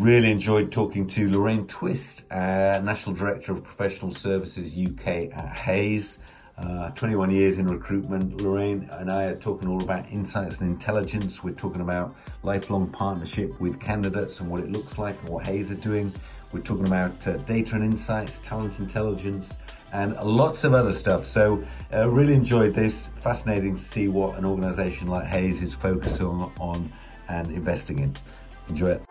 really enjoyed talking to Lorraine Twist, uh, National Director of Professional Services UK at Hays. Uh, 21 years in recruitment. Lorraine and I are talking all about insights and intelligence. We're talking about lifelong partnership with candidates and what it looks like and what Hays are doing. We're talking about uh, data and insights, talent intelligence, and lots of other stuff. So, uh, really enjoyed this. Fascinating to see what an organisation like Hays is focusing on and investing in. Enjoy it.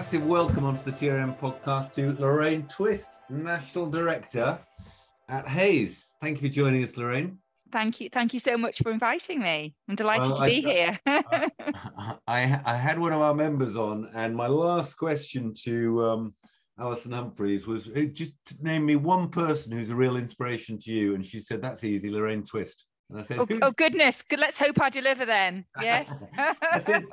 Massive welcome onto the TRM podcast to Lorraine Twist, National Director at Hays. Thank you for joining us, Lorraine. Thank you. Thank you so much for inviting me. I'm delighted well, to be I, here. I, I, I, had one of our members on, and my last question to um, Alison Humphreys was just name me one person who's a real inspiration to you. And she said, That's easy, Lorraine Twist. And I said, oh, oh, goodness. Let's hope I deliver then. Yes. I said,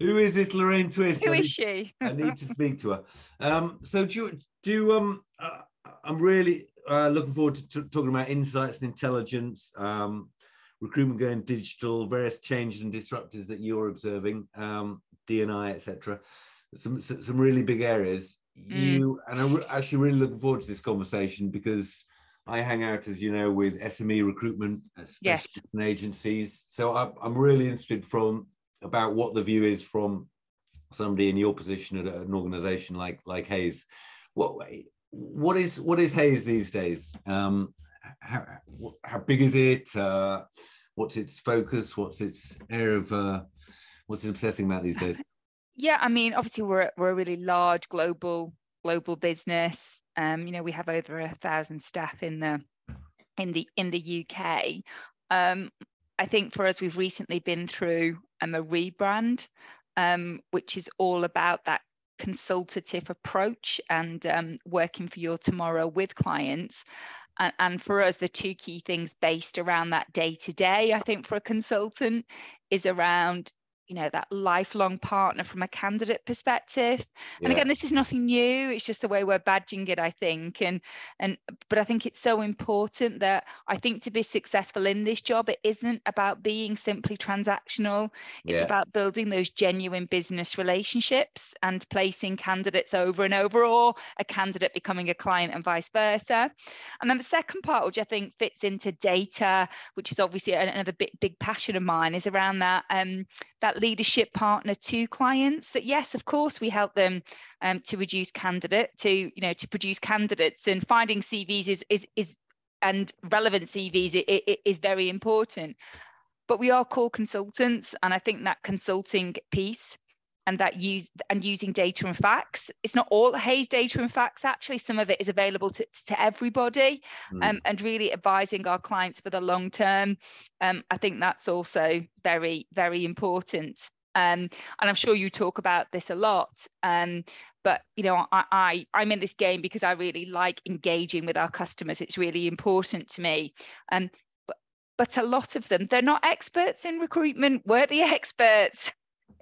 who is this Lorraine Twist? Who is she? I need to speak to her. Um, so do you, do you, um, uh, I'm really uh, looking forward to t- talking about insights and intelligence, um, recruitment going digital, various changes and disruptors that you're observing, um, DNI, etc. Some some really big areas. Mm. You and I'm actually really looking forward to this conversation because I hang out, as you know, with SME recruitment specialists yes. and agencies. So I'm, I'm really interested from about what the view is from somebody in your position at an organization like like Hays. What what is what is Hays these days? Um, how, how big is it? Uh, what's its focus? What's its area of uh, what's it obsessing about these days? Yeah, I mean, obviously we're we're a really large global global business. Um, you know, we have over a thousand staff in the in the in the UK. Um, I think for us, we've recently been through um, a rebrand, um, which is all about that consultative approach and um, working for your tomorrow with clients. And, and, for us, the two key things based around that day to day, I think, for a consultant is around you know that lifelong partner from a candidate perspective yeah. and again this is nothing new it's just the way we're badging it i think and and but i think it's so important that i think to be successful in this job it isn't about being simply transactional it's yeah. about building those genuine business relationships and placing candidates over and over or a candidate becoming a client and vice versa and then the second part which i think fits into data which is obviously another big big passion of mine is around that um that leadership partner to clients that yes of course we help them um, to reduce candidate to you know to produce candidates and finding cvs is is, is and relevant cvs it, it is very important. But we are called consultants and i think that consulting piece and that use and using data and facts. It's not all Hays data and facts. Actually, some of it is available to, to everybody, mm. um, and really advising our clients for the long term. Um, I think that's also very very important. Um, and I'm sure you talk about this a lot. Um, but you know, I, I I'm in this game because I really like engaging with our customers. It's really important to me. Um, but but a lot of them, they're not experts in recruitment. We're the experts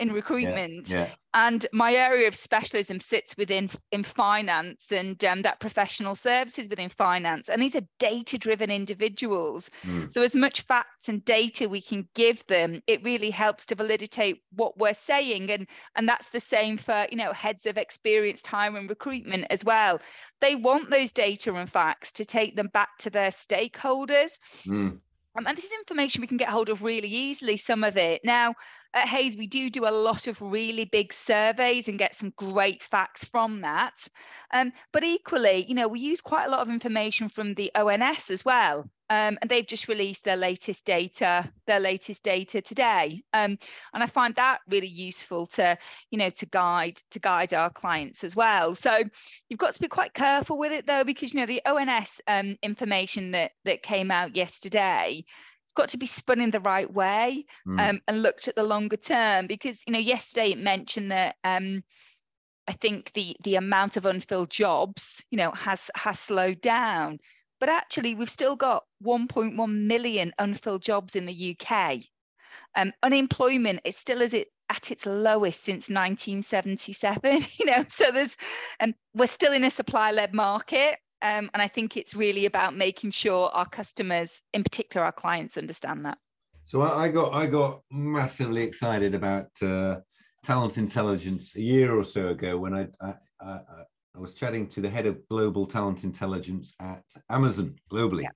in recruitment yeah, yeah. and my area of specialism sits within in finance and um, that professional services within finance and these are data driven individuals mm. so as much facts and data we can give them it really helps to validate what we're saying and and that's the same for you know heads of experienced hiring recruitment as well they want those data and facts to take them back to their stakeholders mm. Um, and this is information we can get hold of really easily, some of it. Now, at Hays, we do do a lot of really big surveys and get some great facts from that. Um, but equally, you know, we use quite a lot of information from the ONS as well. Um, and they've just released their latest data, their latest data today. Um, and I find that really useful to, you know, to guide to guide our clients as well. So you've got to be quite careful with it though, because you know the ONS um, information that that came out yesterday got to be spun in the right way mm. um, and looked at the longer term because you know yesterday it mentioned that um, I think the the amount of unfilled jobs you know has has slowed down. But actually we've still got 1.1 million unfilled jobs in the UK um, unemployment is still as it at its lowest since 1977 you know so there's and we're still in a supply led market um, and i think it's really about making sure our customers in particular our clients understand that. So i, I got i got massively excited about uh, talent intelligence a year or so ago when I, I, I, I was chatting to the head of global talent intelligence at amazon globally. Yeah.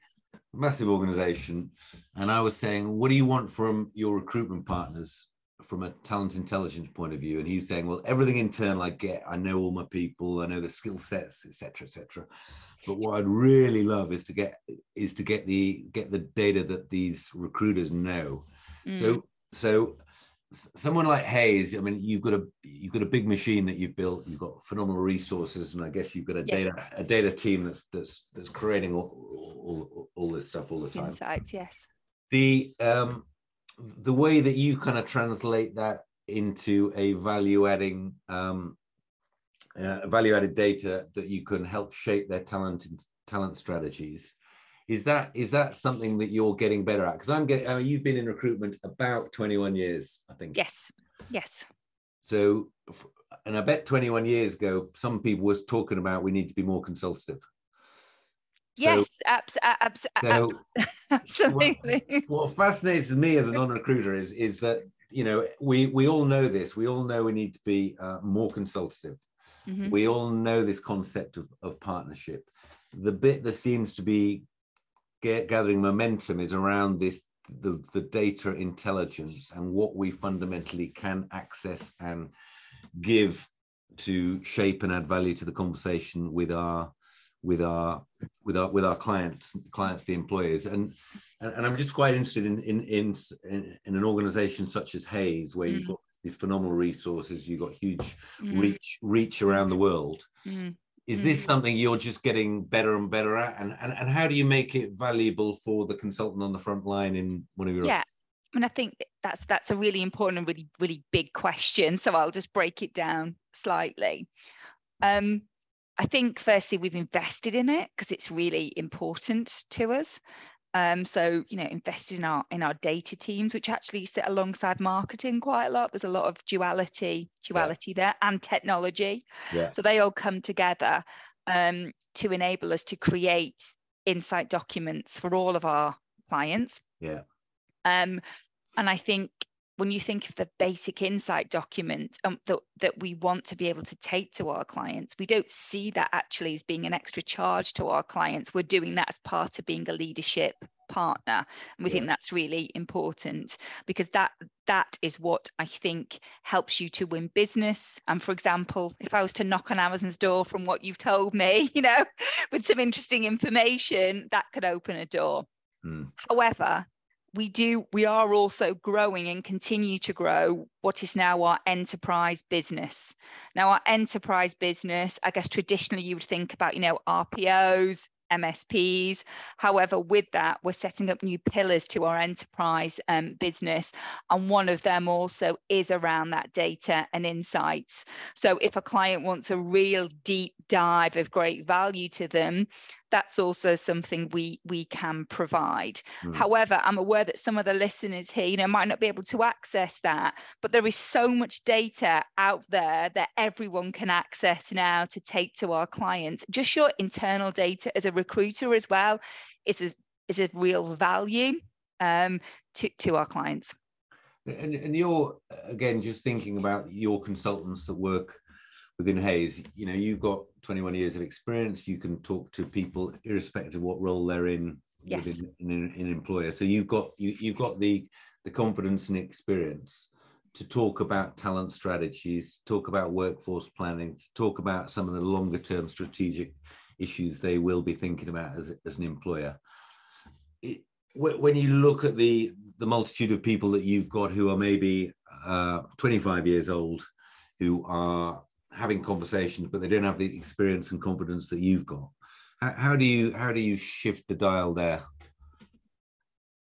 Massive organization. And i was saying what do you want from your recruitment partners from a talent intelligence point of view and he was saying well everything internal i get i know all my people i know the skill sets etc etc but what i'd really love is to get is to get the get the data that these recruiters know mm. so so someone like hays I mean, you've got a you've got a big machine that you've built. You've got phenomenal resources, and I guess you've got a yes. data a data team that's that's that's creating all, all, all this stuff all the time. Insights, yes. The um, the way that you kind of translate that into a value adding um, uh, value added data that you can help shape their talent and talent strategies is that is that something that you're getting better at? Because i'm getting I mean, you've been in recruitment about 21 years i think. Yes. Yes. So and i bet 21 years ago some people was talking about we need to be more consultative yes so, abs- abs- so absolutely. what, what fascinates me as a non-recruiter is is that you know we we all know this. We all know we need to be uh, more consultative. Mm-hmm. we all know this concept of, of partnership. The bit that seems to be get, gathering momentum is around this the, the data intelligence and what we fundamentally can access and give to shape and add value to the conversation with our with our with our with our clients clients the employers and and i'm just quite interested in in in, in an organization such as Hays where mm. you've got these phenomenal resources you've got huge mm. reach reach around the world mm is this mm. something you're just getting better and better at and, and and how do you make it valuable for the consultant on the front line in one of your yeah I mean, I think that's that's a really important and really really big question. So I'll just break it down slightly. Um, I think firstly we've invested in it because it's really important to us. Um, so you know, invested in our in our data teams, which actually sit alongside marketing quite a lot. There's a lot of duality, duality yeah. there, and technology. Yeah. So they all come together um, to enable us to create insight documents for all of our clients. Yeah. Um, and I think when you think of the basic insight document um, that, that we want to be able to take to our clients, we don't see that actually as being an extra charge to our clients. We're doing that as part of being a leadership partner and we yeah. think that's really important because that that is what i think helps you to win business and for example if i was to knock on amazon's door from what you've told me you know with some interesting information that could open a door mm. however we do we are also growing and continue to grow what is now our enterprise business now our enterprise business i guess traditionally you would think about you know rpos MSPs. However, with that, we're setting up new pillars to our enterprise um, business. And one of them also is around that data and insights. So if a client wants a real deep dive of great value to them, that's also something we we can provide. Mm. However, I'm aware that some of the listeners here, you know, might not be able to access that, but there is so much data out there that everyone can access now to take to our clients. Just your internal data as a recruiter as well is a is a real value um, to to our clients. And, and you're again just thinking about your consultants that work within Hays, you know, you've got 21 years of experience. You can talk to people irrespective of what role they're in yes. within an, an employer. So you've got you, you've got the the confidence and experience to talk about talent strategies, to talk about workforce planning, to talk about some of the longer term strategic issues they will be thinking about as, as an employer. It, when you look at the the multitude of people that you've got who are maybe uh, 25 years old, who are having conversations, but they don't have the experience and confidence that you've got. How, how do you how do you shift the dial there?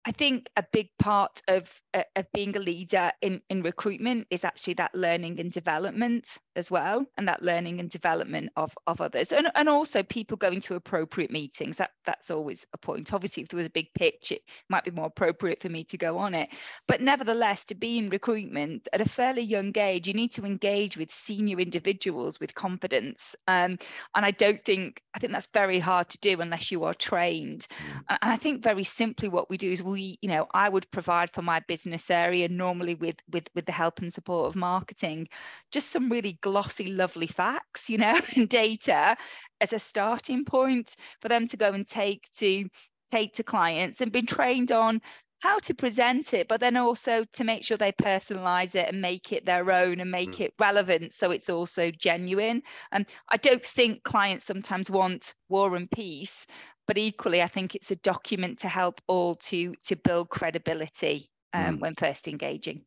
I think a big part of, uh, of being a leader in, in recruitment is actually that learning and development as well and that learning and development of, of others. And, and also people going to appropriate meetings that that's always a point. Obviously if there was a big pitch it might be more appropriate for me to go on it. But nevertheless to be in recruitment at a fairly young age you need to engage with senior individuals with confidence. Um, and i don't think i think that's very hard to do unless you are trained. Mm. and i think very simply what we do is we you know i would provide for my business area normally with with with the help and support of marketing. Just some really glossy lovely facts you know and data as a starting point for them to go and take to take to clients and been trained on how to present it, but then also to make sure they personalize it and make it their own and make mm. it relevant so it's also genuine. And um, I don't think clients sometimes want war and peace, but equally, I think it's a document to help all to to build credibility um, mm. when first engaging.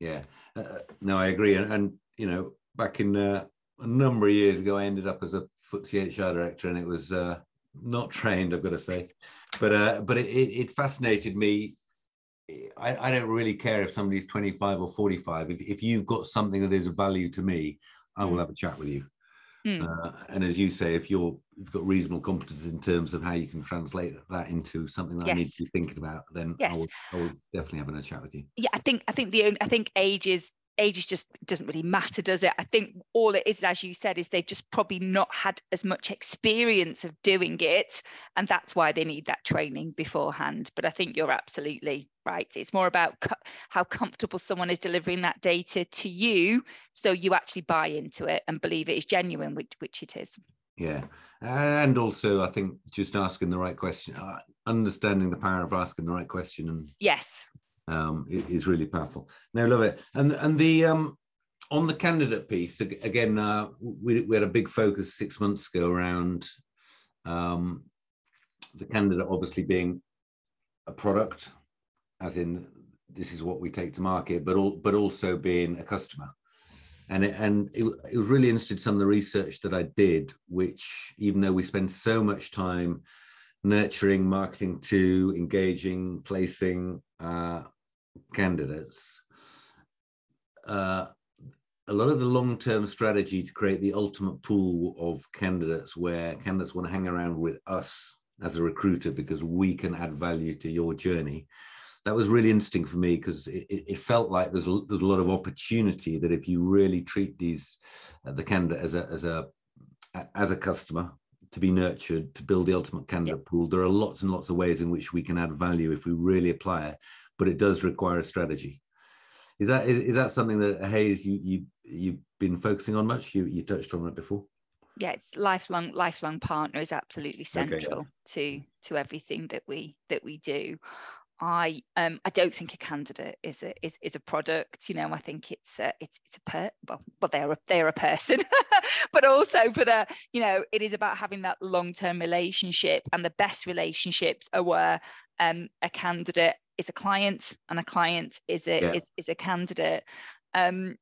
Yeah, uh, uh, no, I agree. And, and you know, back in uh, a number of years ago, I ended up as a FTSE HR director, and it was uh, not trained, I've got to say, but uh, but it, it fascinated me. I, I don't really care if somebody's 25 or 45. If, if you've got something that is of value to me, I will mm. have a chat with you. Mm. Uh, and as you say, if you're you've got reasonable competence in terms of how you can translate that into something that yes. I need to be thinking about, then yes. I, will, I will definitely have a chat with you. Yeah, I think I think the I think age is age just doesn't really matter does it? I think all it is as you said is they've just probably not had as much experience of doing it and that's why they need that training beforehand. But i think you're absolutely right. It's more about co- how comfortable someone is delivering that data to you so you actually buy into it and believe it is genuine which which it is. Yeah. And also i think just asking the right question uh, understanding the power of asking the right question and yes um, is really powerful. No, love it. And and the um, on the candidate piece again, uh, we we had a big focus six months ago around um, the candidate obviously being a product, as in this is what we take to market, but all, but also being a customer. And it, and it, it was really interesting some of the research that I did, which even though we spend so much time nurturing, marketing to, engaging, placing, uh, candidates, uh, a lot of the long-term strategy to create the ultimate pool of candidates where candidates want to hang around with us as a recruiter because we can add value to your journey that was really interesting for me because it, it, felt like there's a, there's a lot of opportunity that if you really treat these uh, the candidate as a as a as a customer to be nurtured to build the ultimate candidate yep. pool there are lots and lots of ways in which we can add value if we really apply it but it does require a strategy. Is that is, is that something that Hays you you you've been focusing on much? You you touched on it before. Yeah, it's lifelong lifelong partner is absolutely central okay. to to everything that we that we do. I um I don't think a candidate is a is, is a product. You know, I think it's a it's it's a per well, well they're a they're a person, but also for the you know it is about having that long term relationship, and the best relationships are where um a candidate is a client and a client is a yeah. is, is a candidate um,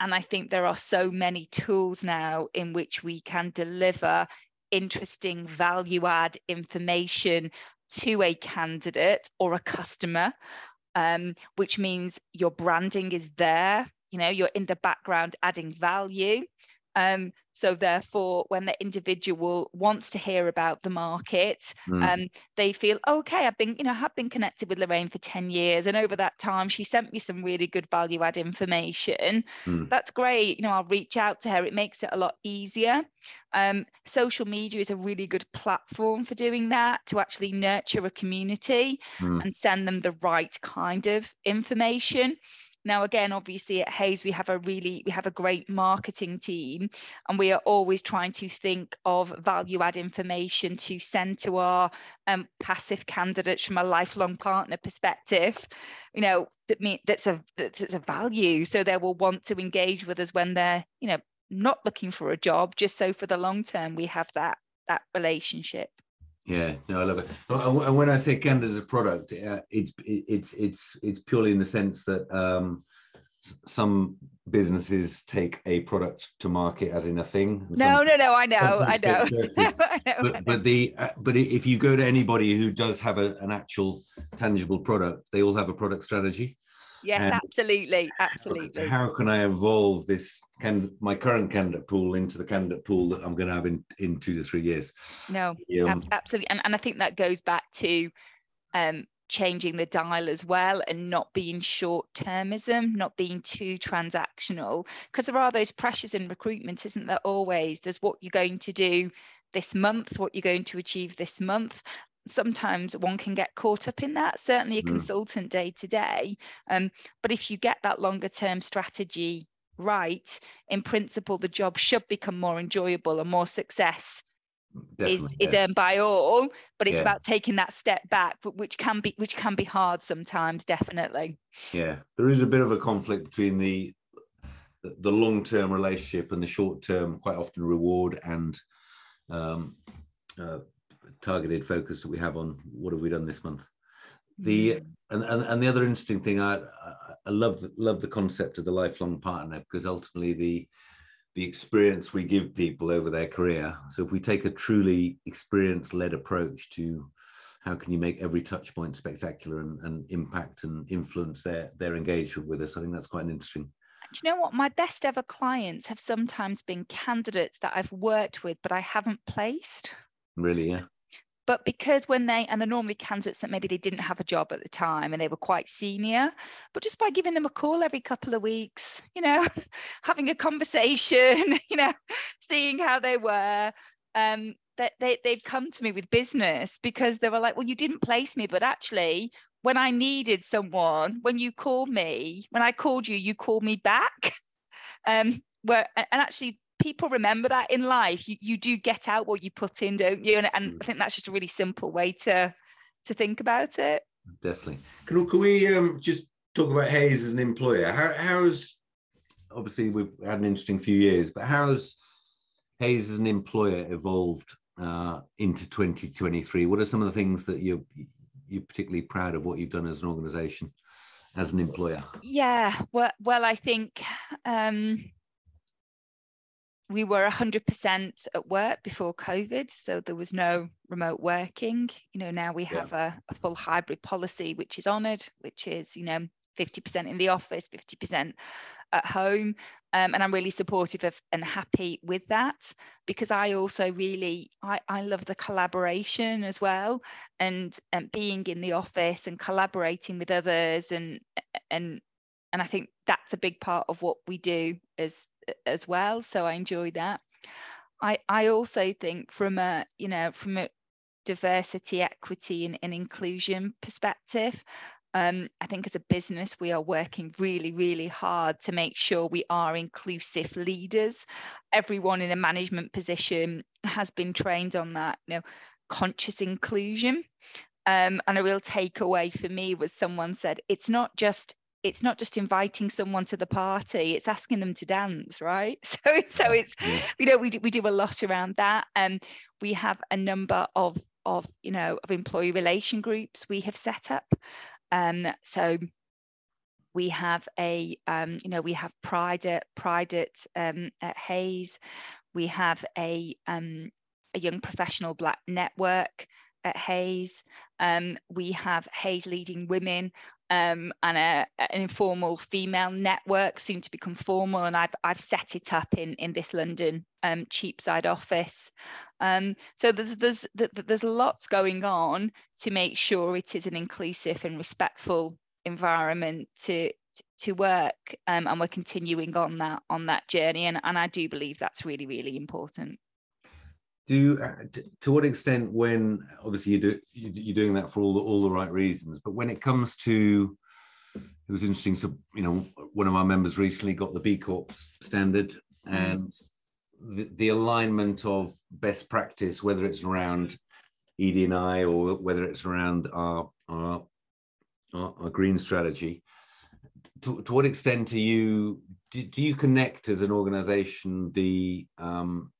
and i think there are so many tools now in which we can deliver interesting value add information to a candidate or a customer um, which means your branding is there you know you're in the background adding value um, so therefore, when the individual wants to hear about the market, mm. um, they feel okay. I've been, you know, have been connected with Lorraine for ten years, and over that time, she sent me some really good value add information. Mm. That's great. You know, I'll reach out to her. It makes it a lot easier. Um, social media is a really good platform for doing that to actually nurture a community mm. and send them the right kind of information. Now, again, obviously at Hays, we have a really, we have a great marketing team and we are always trying to think of value add information to send to our um, passive candidates from a lifelong partner perspective, you know, that mean that's a, that's a value. So they will want to engage with us when they're, you know, not looking for a job, just so for the long term, we have that, that relationship. Yeah, no, I love it. And when I say Canada as a product, uh, it's it's it's it's purely in the sense that um, some businesses take a product to market as in a thing. No, no, no. I know, I know. but, but the uh, but if you go to anybody who does have a, an actual tangible product, they all have a product strategy. Yes, absolutely, absolutely. How can I evolve this can my current candidate pool into the candidate pool that I'm going to have in in two to three years? No, Um, ab- absolutely, and and I think that goes back to um, changing the dial as well, and not being short termism, not being too transactional, because there are those pressures in recruitment, isn't there? Always, there's what you're going to do this month, what you're going to achieve this month. Sometimes one can get caught up in that. Certainly, a Mm. consultant day to day. Um, but if you get that longer term strategy right, in principle, the job should become more enjoyable and more success is definitely, is yeah. earned by all but it's Yeah. about taking that step back which can be which can be hard sometimes definitely Yeah, there is a bit of a conflict between the the long term relationship and the short term, quite often reward and um, uh, targeted focus that we have on what have we done this month. The Mm. and, and and the other interesting thing, I I, love the, love the concept of the lifelong partner because ultimately the the experience we give people over their career. So if we take a truly experience led approach to how can you make every touch point spectacular and, and impact and influence their their engagement with us, I think that's quite an interesting. do you know what my best ever clients have sometimes been candidates that i've worked with but i haven't placed Really, yeah, but because when they and they're normally candidates that maybe they didn't have a job at the time and they were quite senior but just by giving them a call every couple of weeks you know having a conversation you know seeing how they were um that they, they've come to me with business because they were like well you didn't place me but actually when i needed someone when you called me when i called you you called me back. Um where and and actually people remember that in life you, you do get out what you put in don't you and, and i think that's just a really simple way to to think about it definitely. Can, we- can we um, just talk about Hays as an employer? How, how's obviously we've had an interesting few years, but how's Hays as an employer evolved uh, into 2023? What are some of the things that you're you're particularly proud of what you've done as an organisation, as an employer? yeah well well i think um we were 100% at work before covid so there was no remote working you know now we Yeah. have a, a full hybrid policy which is honored which is you know 50% in the office 50% at home um, and i'm really supportive of and happy with that because i also really i, I love the collaboration as well and, and being in the office and collaborating with others and and and i think that's a big part of what we do as as well so i enjoy that i i also think from a you know from a diversity equity and, and inclusion perspective um, I think as a business, we are working really, really hard to make sure we are inclusive leaders. Everyone in a management position has been trained on that, you know, conscious inclusion. Um, and a real takeaway for me was someone said, it's not just it's not just inviting someone to the party it's asking them to dance right? So so it's you know we do, we do a lot around that and um, we have a number of of you know of employee relation groups we have set up. Um so we have a um you know we have pride at pride at um at hays. We have a um a young professional black network at hays. Um we have hays leading women um, and a, an informal female network, soon to become formal. And I've, I've set it up in, in this London um, Cheapside office. Um, so there's, there's, there's lots going on to make sure it is an inclusive and respectful environment to, to work. Um, and we're continuing on that, on that journey. And, and I do believe that's really, really important. Do uh, t- to what extent when obviously you do you- you're doing that for all the, all the right reasons but when it comes to it was interesting so you know one of our members recently got the b corp standard and the, the alignment of best practice whether it's around edi or whether it's around our our, our, our green strategy to, to what extent are you do, do you connect as an organization the um,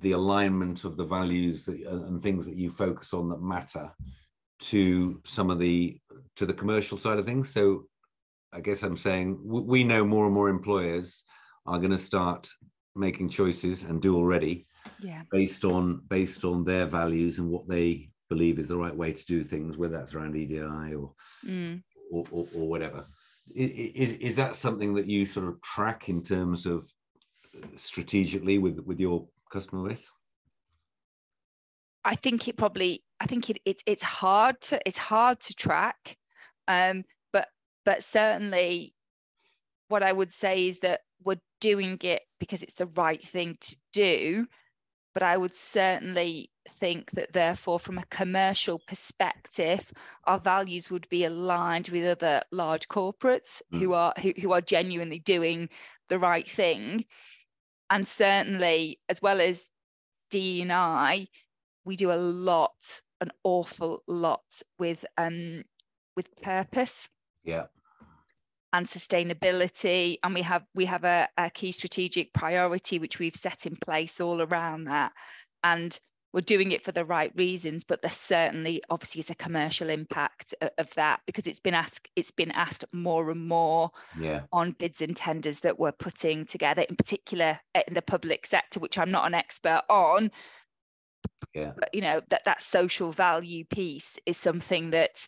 the alignment of the values that, and things that you focus on that matter to some of the to the commercial side of things so i guess i'm saying we know more and more employers are going to start making choices and do already Yeah. based on based on their values and what they believe is the right way to do things whether that's around edi or Mm. or, or, or whatever is, is that something that you sort of track in terms of uh, strategically with with your customer base? I think it probably I think it, it it's hard to it's hard to track, um, but but certainly what I would say is that we're doing it because it's the right thing to do. But I would certainly think that therefore from a commercial perspective our values would be aligned with other large corporates mm. who are who, who are genuinely doing the right thing and certainly as well as D and I we do a lot an awful lot with um with purpose. Yeah. And sustainability. And we have we have a, a key strategic priority which we've set in place all around that. And we're doing it for the right reasons but there certainly obviously is a commercial impact of, of that because it's been asked it's been asked more and more yeah. on bids and tenders that we're putting together in particular eh, in the public sector which i'm not an expert on yeah but you know that that social value piece is something that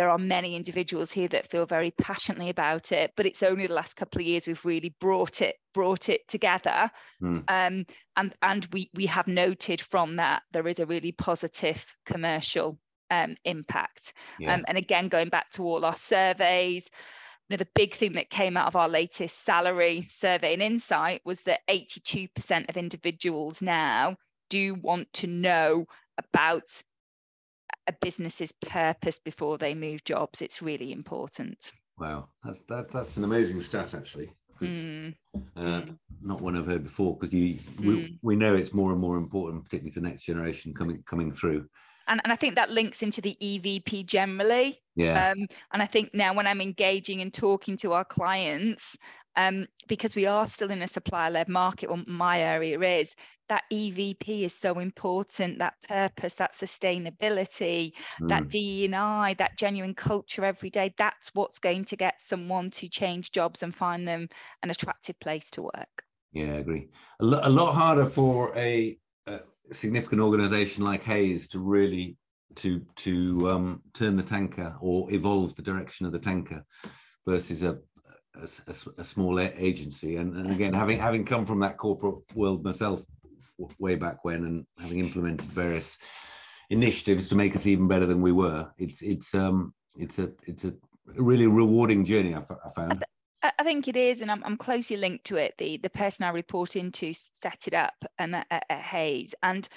there are many individuals here that feel very passionately about it but it's only the last couple of years we've really brought it brought it together mm. um, and and we we have noted from that there is a really positive commercial um, impact yeah. um, and again going back to all our surveys you know, the big thing that came out of our latest salary survey and insight was that 82% of individuals now do want to know about a business's purpose before they move jobs. It's really important. Wow, that's that, that's an amazing stat actually. Mm. Uh, not one I've heard before because you mm. we, we know it's more and more important, particularly for the next generation coming coming through. And, and I think that links into the EVP generally. Yeah. Um, and I think now when I'm engaging and talking to our clients, um, because we are still in a supplier-led market, or my area is, that EVP is so important, that purpose, that sustainability, mm. that DE&I, that genuine culture every day, that's what's going to get someone to change jobs and find them an attractive place to work. Yeah, I agree. A, lo- a lot harder for a, significant organization like Hays to really to to um, turn the tanker or evolve the direction of the tanker versus a a, a, a small agency. And, and again having having come from that corporate world myself way back when and having implemented various initiatives to make us even better than we were it's it's um it's a it's a really rewarding journey i, I found I, think it is and I'm, I'm closely linked to it the the person i report into set it up and at, at Hays and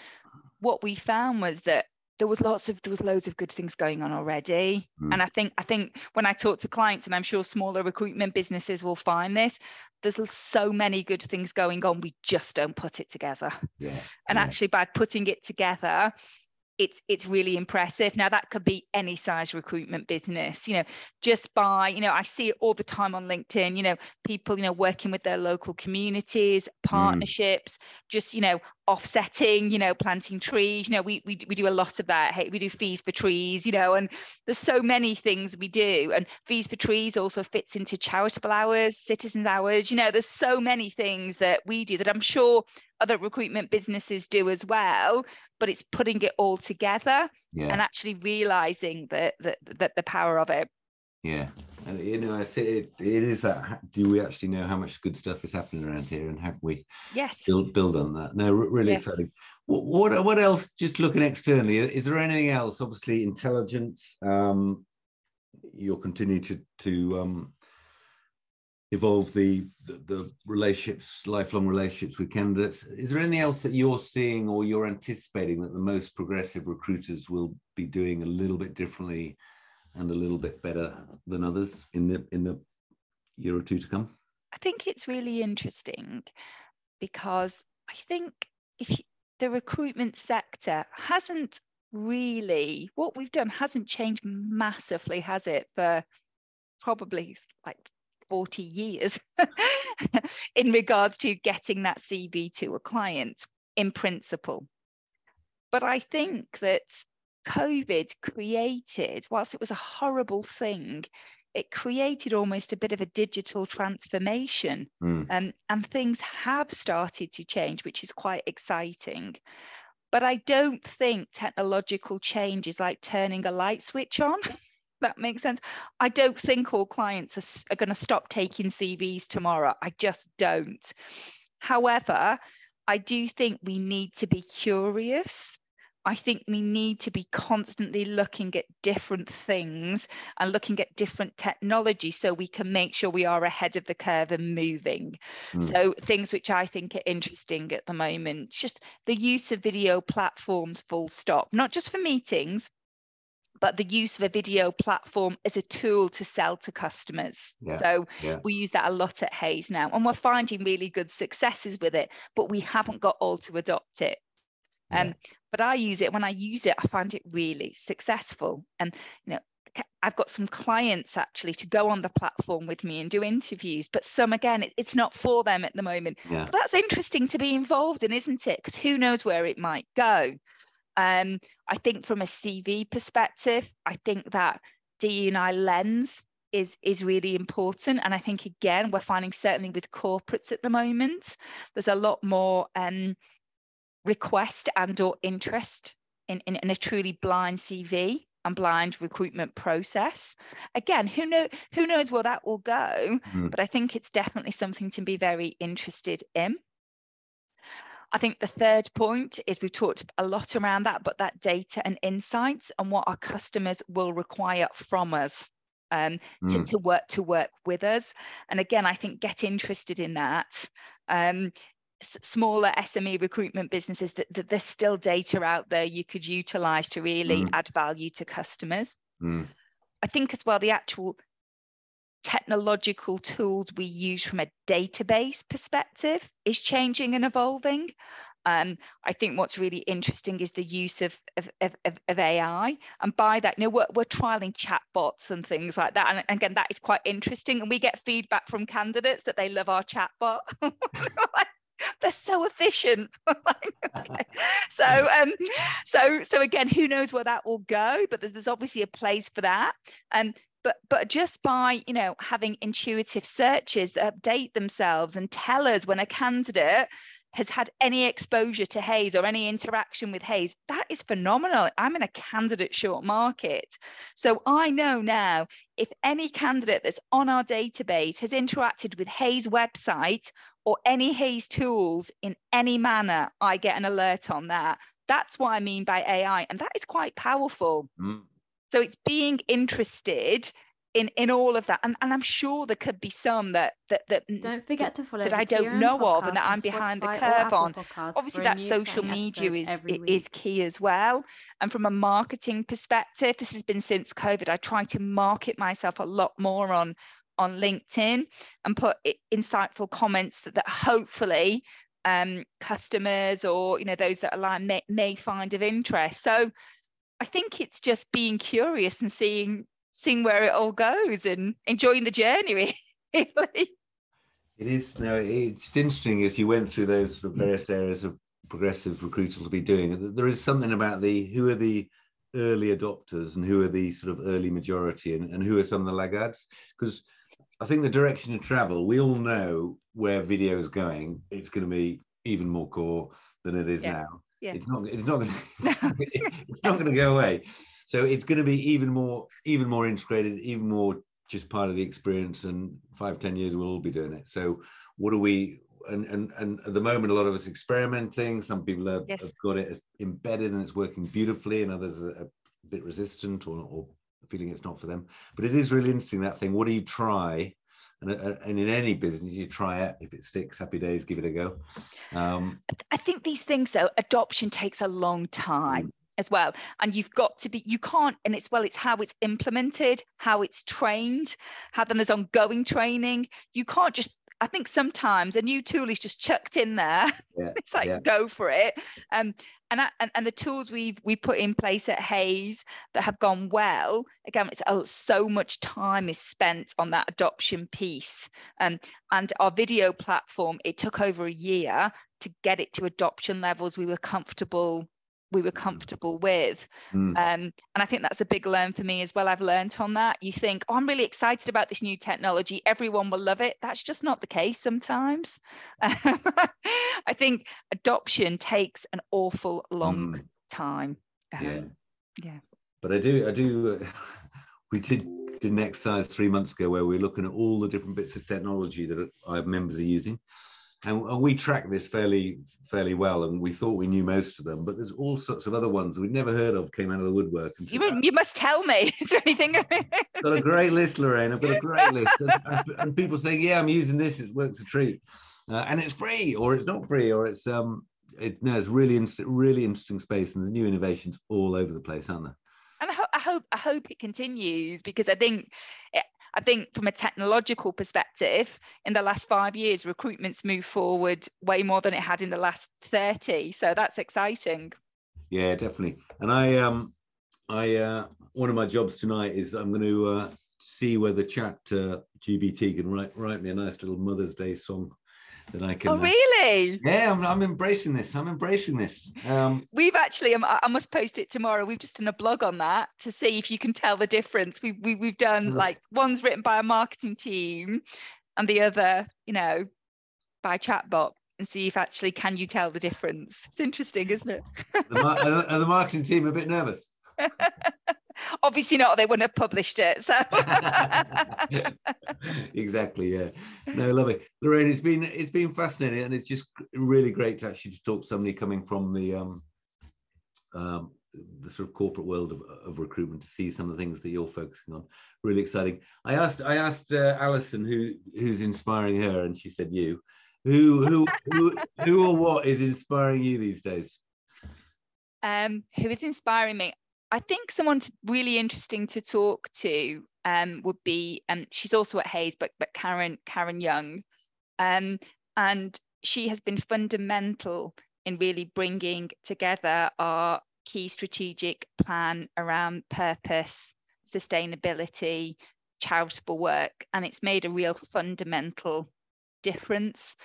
what we found was that there was lots of there was loads of good things going on already mm. and i think i think when i talk to clients and i'm sure smaller recruitment businesses will find this there's so many good things going on we just don't put it together yeah and yeah. actually by putting it together it's it's really impressive now that could be any size recruitment business you know just by you know i see it all the time on linkedin you know people you know working with their local communities mm. partnerships mm. just you know offsetting you know planting trees. You know we, we we do a lot of that. Hey we do fees for trees you know and there's so many things we do. And fees for trees also fits into charitable hours citizens hours. You know there's so many things that we do that i'm sure other recruitment businesses do as well but it's putting it all together yeah. and actually realizing that that that the power of it. Yeah and you know i say it, it is that do we actually know how much good stuff is happening around here and have we yes build, build on that no really yes. exciting what, what, what else just looking externally is there anything else obviously intelligence um you'll continue to to um evolve the, the, the relationships, lifelong relationships with candidates. Is there anything else that you're seeing or you're anticipating that the most progressive recruiters will be doing a little bit differently and a little bit better than others in the in the year or two to come? I think it's really interesting because I think if you, the recruitment sector hasn't really what we've done hasn't changed massively, has it? For probably like 40 years in regards to getting that CV to a client in principle. But I think that COVID created, whilst it was a horrible thing, it created almost a bit of a digital transformation. Mm. Um, and things have started to change, which is quite exciting. But I don't think technological change is like turning a light switch on. that makes sense. I don't think all clients are, are going to stop taking CVs tomorrow. I just don't. However, I do think we need to be curious. I think we need to be constantly looking at different things and looking at different technology so we can make sure we are ahead of the curve and moving. Mm. So, things which I think are interesting at the moment, just the use of video platforms, full stop, not just for meetings, but the use of a video platform as a tool to sell to customers. Yeah, so yeah. we use that a lot at Hays now, and we're finding really good successes with it, but we haven't got all to adopt it. Yeah. Um, but I use it when I use it, I find it really successful. And you know, I've got some clients actually to go on the platform with me and do interviews, but some again, it, it's not for them at the moment. Yeah. But that's interesting to be involved in, isn't it? Because who knows where it might go. Um, I think from a CV perspective, I think that DE&I lens is is really important and i think again we're finding certainly with corporates at the moment there's a lot more um, request and or interest in, in, in, a truly blind cv and blind recruitment process again who know who knows where that will go mm. but i think it's definitely something to be very interested in I think the third point is we've talked a lot around that, but that data and insights and what our customers will require from us um, mm. to, to, work to work with us. And again, I think get interested in that. Um, smaller SME recruitment businesses that, that, there's still data out there you could utilize to really mm. add value to customers. Mm. I think as well the actual technological tools we use from a database perspective is changing and evolving. Um, I think what's really interesting is the use of, of, of, of AI. And by that, you know, we're, we're trialing chatbots and things like that. And, again, that is quite interesting. And we get feedback from candidates that they love our chatbot. they're so efficient. okay. So um, so so again, who knows where that will go? But there's, there's obviously a place for that. And but but just by you know having intuitive searches that update themselves and tell us when a candidate has had any exposure to Hays or any interaction with Hays, that is phenomenal. I'm in a candidate short market. So I know now if any candidate that's on our database has interacted with Hays website or any Hays tools in any manner, I get an alert on that. That's what I mean by AI. And that is quite powerful. Mm. So it's being interested in in all of that. And, and i'm sure there could be some that that that don't forget to follow that i don't know of and that i'm behind the curve on. Obviously that social media is is key as well. And from a marketing perspective this has been since covid. I try to market myself a lot more on on linkedin and put insightful comments that, that hopefully um, customers or you know those that align may, may find of interest. So I think it's just being curious and seeing seeing where it all goes and enjoying the journey really. It is no, it's interesting as you went through those sort of various areas of progressive recruiters to be doing. There is something about the who are the early adopters and who are the sort of early majority and, and who are some of the laggards because I think the direction of travel, we all know where video is going. It's going to be even more core than it is yeah. now yeah. it's not it's not going to it's not going to go away so it's going to be even more even more integrated even more just part of the experience and five ten years we'll all be doing it. So what are we and and, and at the moment a lot of us experimenting. Some people have, yes. have got it embedded and it's working beautifully and others are a bit resistant or, or feeling it's not for them. But it is really interesting that thing. What do you try? And, uh, and in any business you try it. If it sticks happy days give it a go. Um, i think these things though adoption takes a long time. Mm. As well and you've got to be you can't and it's well it's how it's implemented how it's trained how then there's ongoing training you can't just I think sometimes a new tool is just chucked in there. Yeah, it's like yeah. go for it. Um, and, and and the tools we've we put in place at Hays that have gone well. Again, it's oh, so much time is spent on that adoption piece. Um, and our video platform, it took over a year to get it to adoption levels we were comfortable we were comfortable with. Mm. Um, and I think that's a big learn for me as well. I've learned on that. You think, oh, I'm really excited about this new technology. Everyone will love it. That's just not the case sometimes. I think adoption takes an awful long mm. time. Um, yeah. Yeah. But I do, I do. we did, did an exercise three months ago where we were looking at all the different bits of technology that our members are using. And, and we track this fairly fairly well, and we thought we knew most of them, but there's all sorts of other ones we'd never heard of came out of the woodwork. You, you must tell me. Is there anything? got a great list, Lorraine. I've got a great list, and, and, and people saying, "Yeah, I'm using this. It works a treat." uh, and it's free or it's not free or it's um it no it's really interesting really interesting space and there's new innovations all over the place aren't there and I, ho- I hope i hope it continues because i think it, I think from a technological perspective, in the last five years, recruitment's moved forward way more than it had in the last 30. So that's exciting. Yeah, definitely. And I um I uh one of my jobs tonight is I'm going to uh, see whether chat uh, GPT can write write me a nice little Mother's Day song that I can. Oh, really? Uh, yeah, I'm, I'm embracing this. I'm embracing this. Um, we've actually, um, I must post it tomorrow. We've just done a blog on that to see if you can tell the difference. We, we, we've done like one's written by a marketing team and the other, you know, by chatbot and see if actually can you tell the difference. It's interesting, isn't it? the, are the marketing team a bit nervous? Obviously not. They wouldn't have published it. So exactly, yeah. No, love it, Lorraine. It's been it's been fascinating, and it's just really great to actually to talk to somebody coming from the um, um, the sort of corporate world of, of recruitment to see some of the things that you're focusing on. Really exciting. I asked I asked uh, Alison who who's inspiring her, and she said you. Who who who who or what is inspiring you these days? Um, who is inspiring me? I think someone really interesting to talk to um, would be, um, she's also at Hays, but but Karen Karen Young, um, and she has been fundamental in really bringing together our key strategic plan around purpose, sustainability, charitable work, and it's made a real fundamental difference.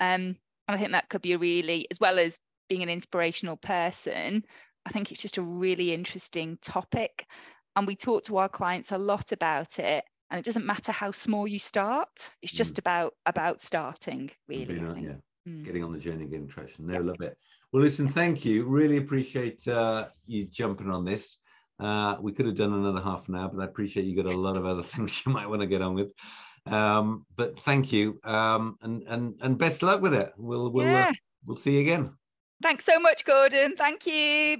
Um, and I think that could be a really, as well as being an inspirational person, I think it's just a really interesting topic. And we talk to our clients a lot about it. And it doesn't matter how small you start, it's just mm. about about starting, really. yeah. Mm. Getting on the journey, getting traction. No, love it. Well, listen, thank you. Really appreciate uh, you jumping on this. Uh, we could have done another half an hour, but I appreciate you got a lot of other things you might want to get on with. Um, but thank you, um, and and and best luck with it. We'll we'll uh, yeah. uh, we'll see you again. Thanks so much, Gordon. Thank you.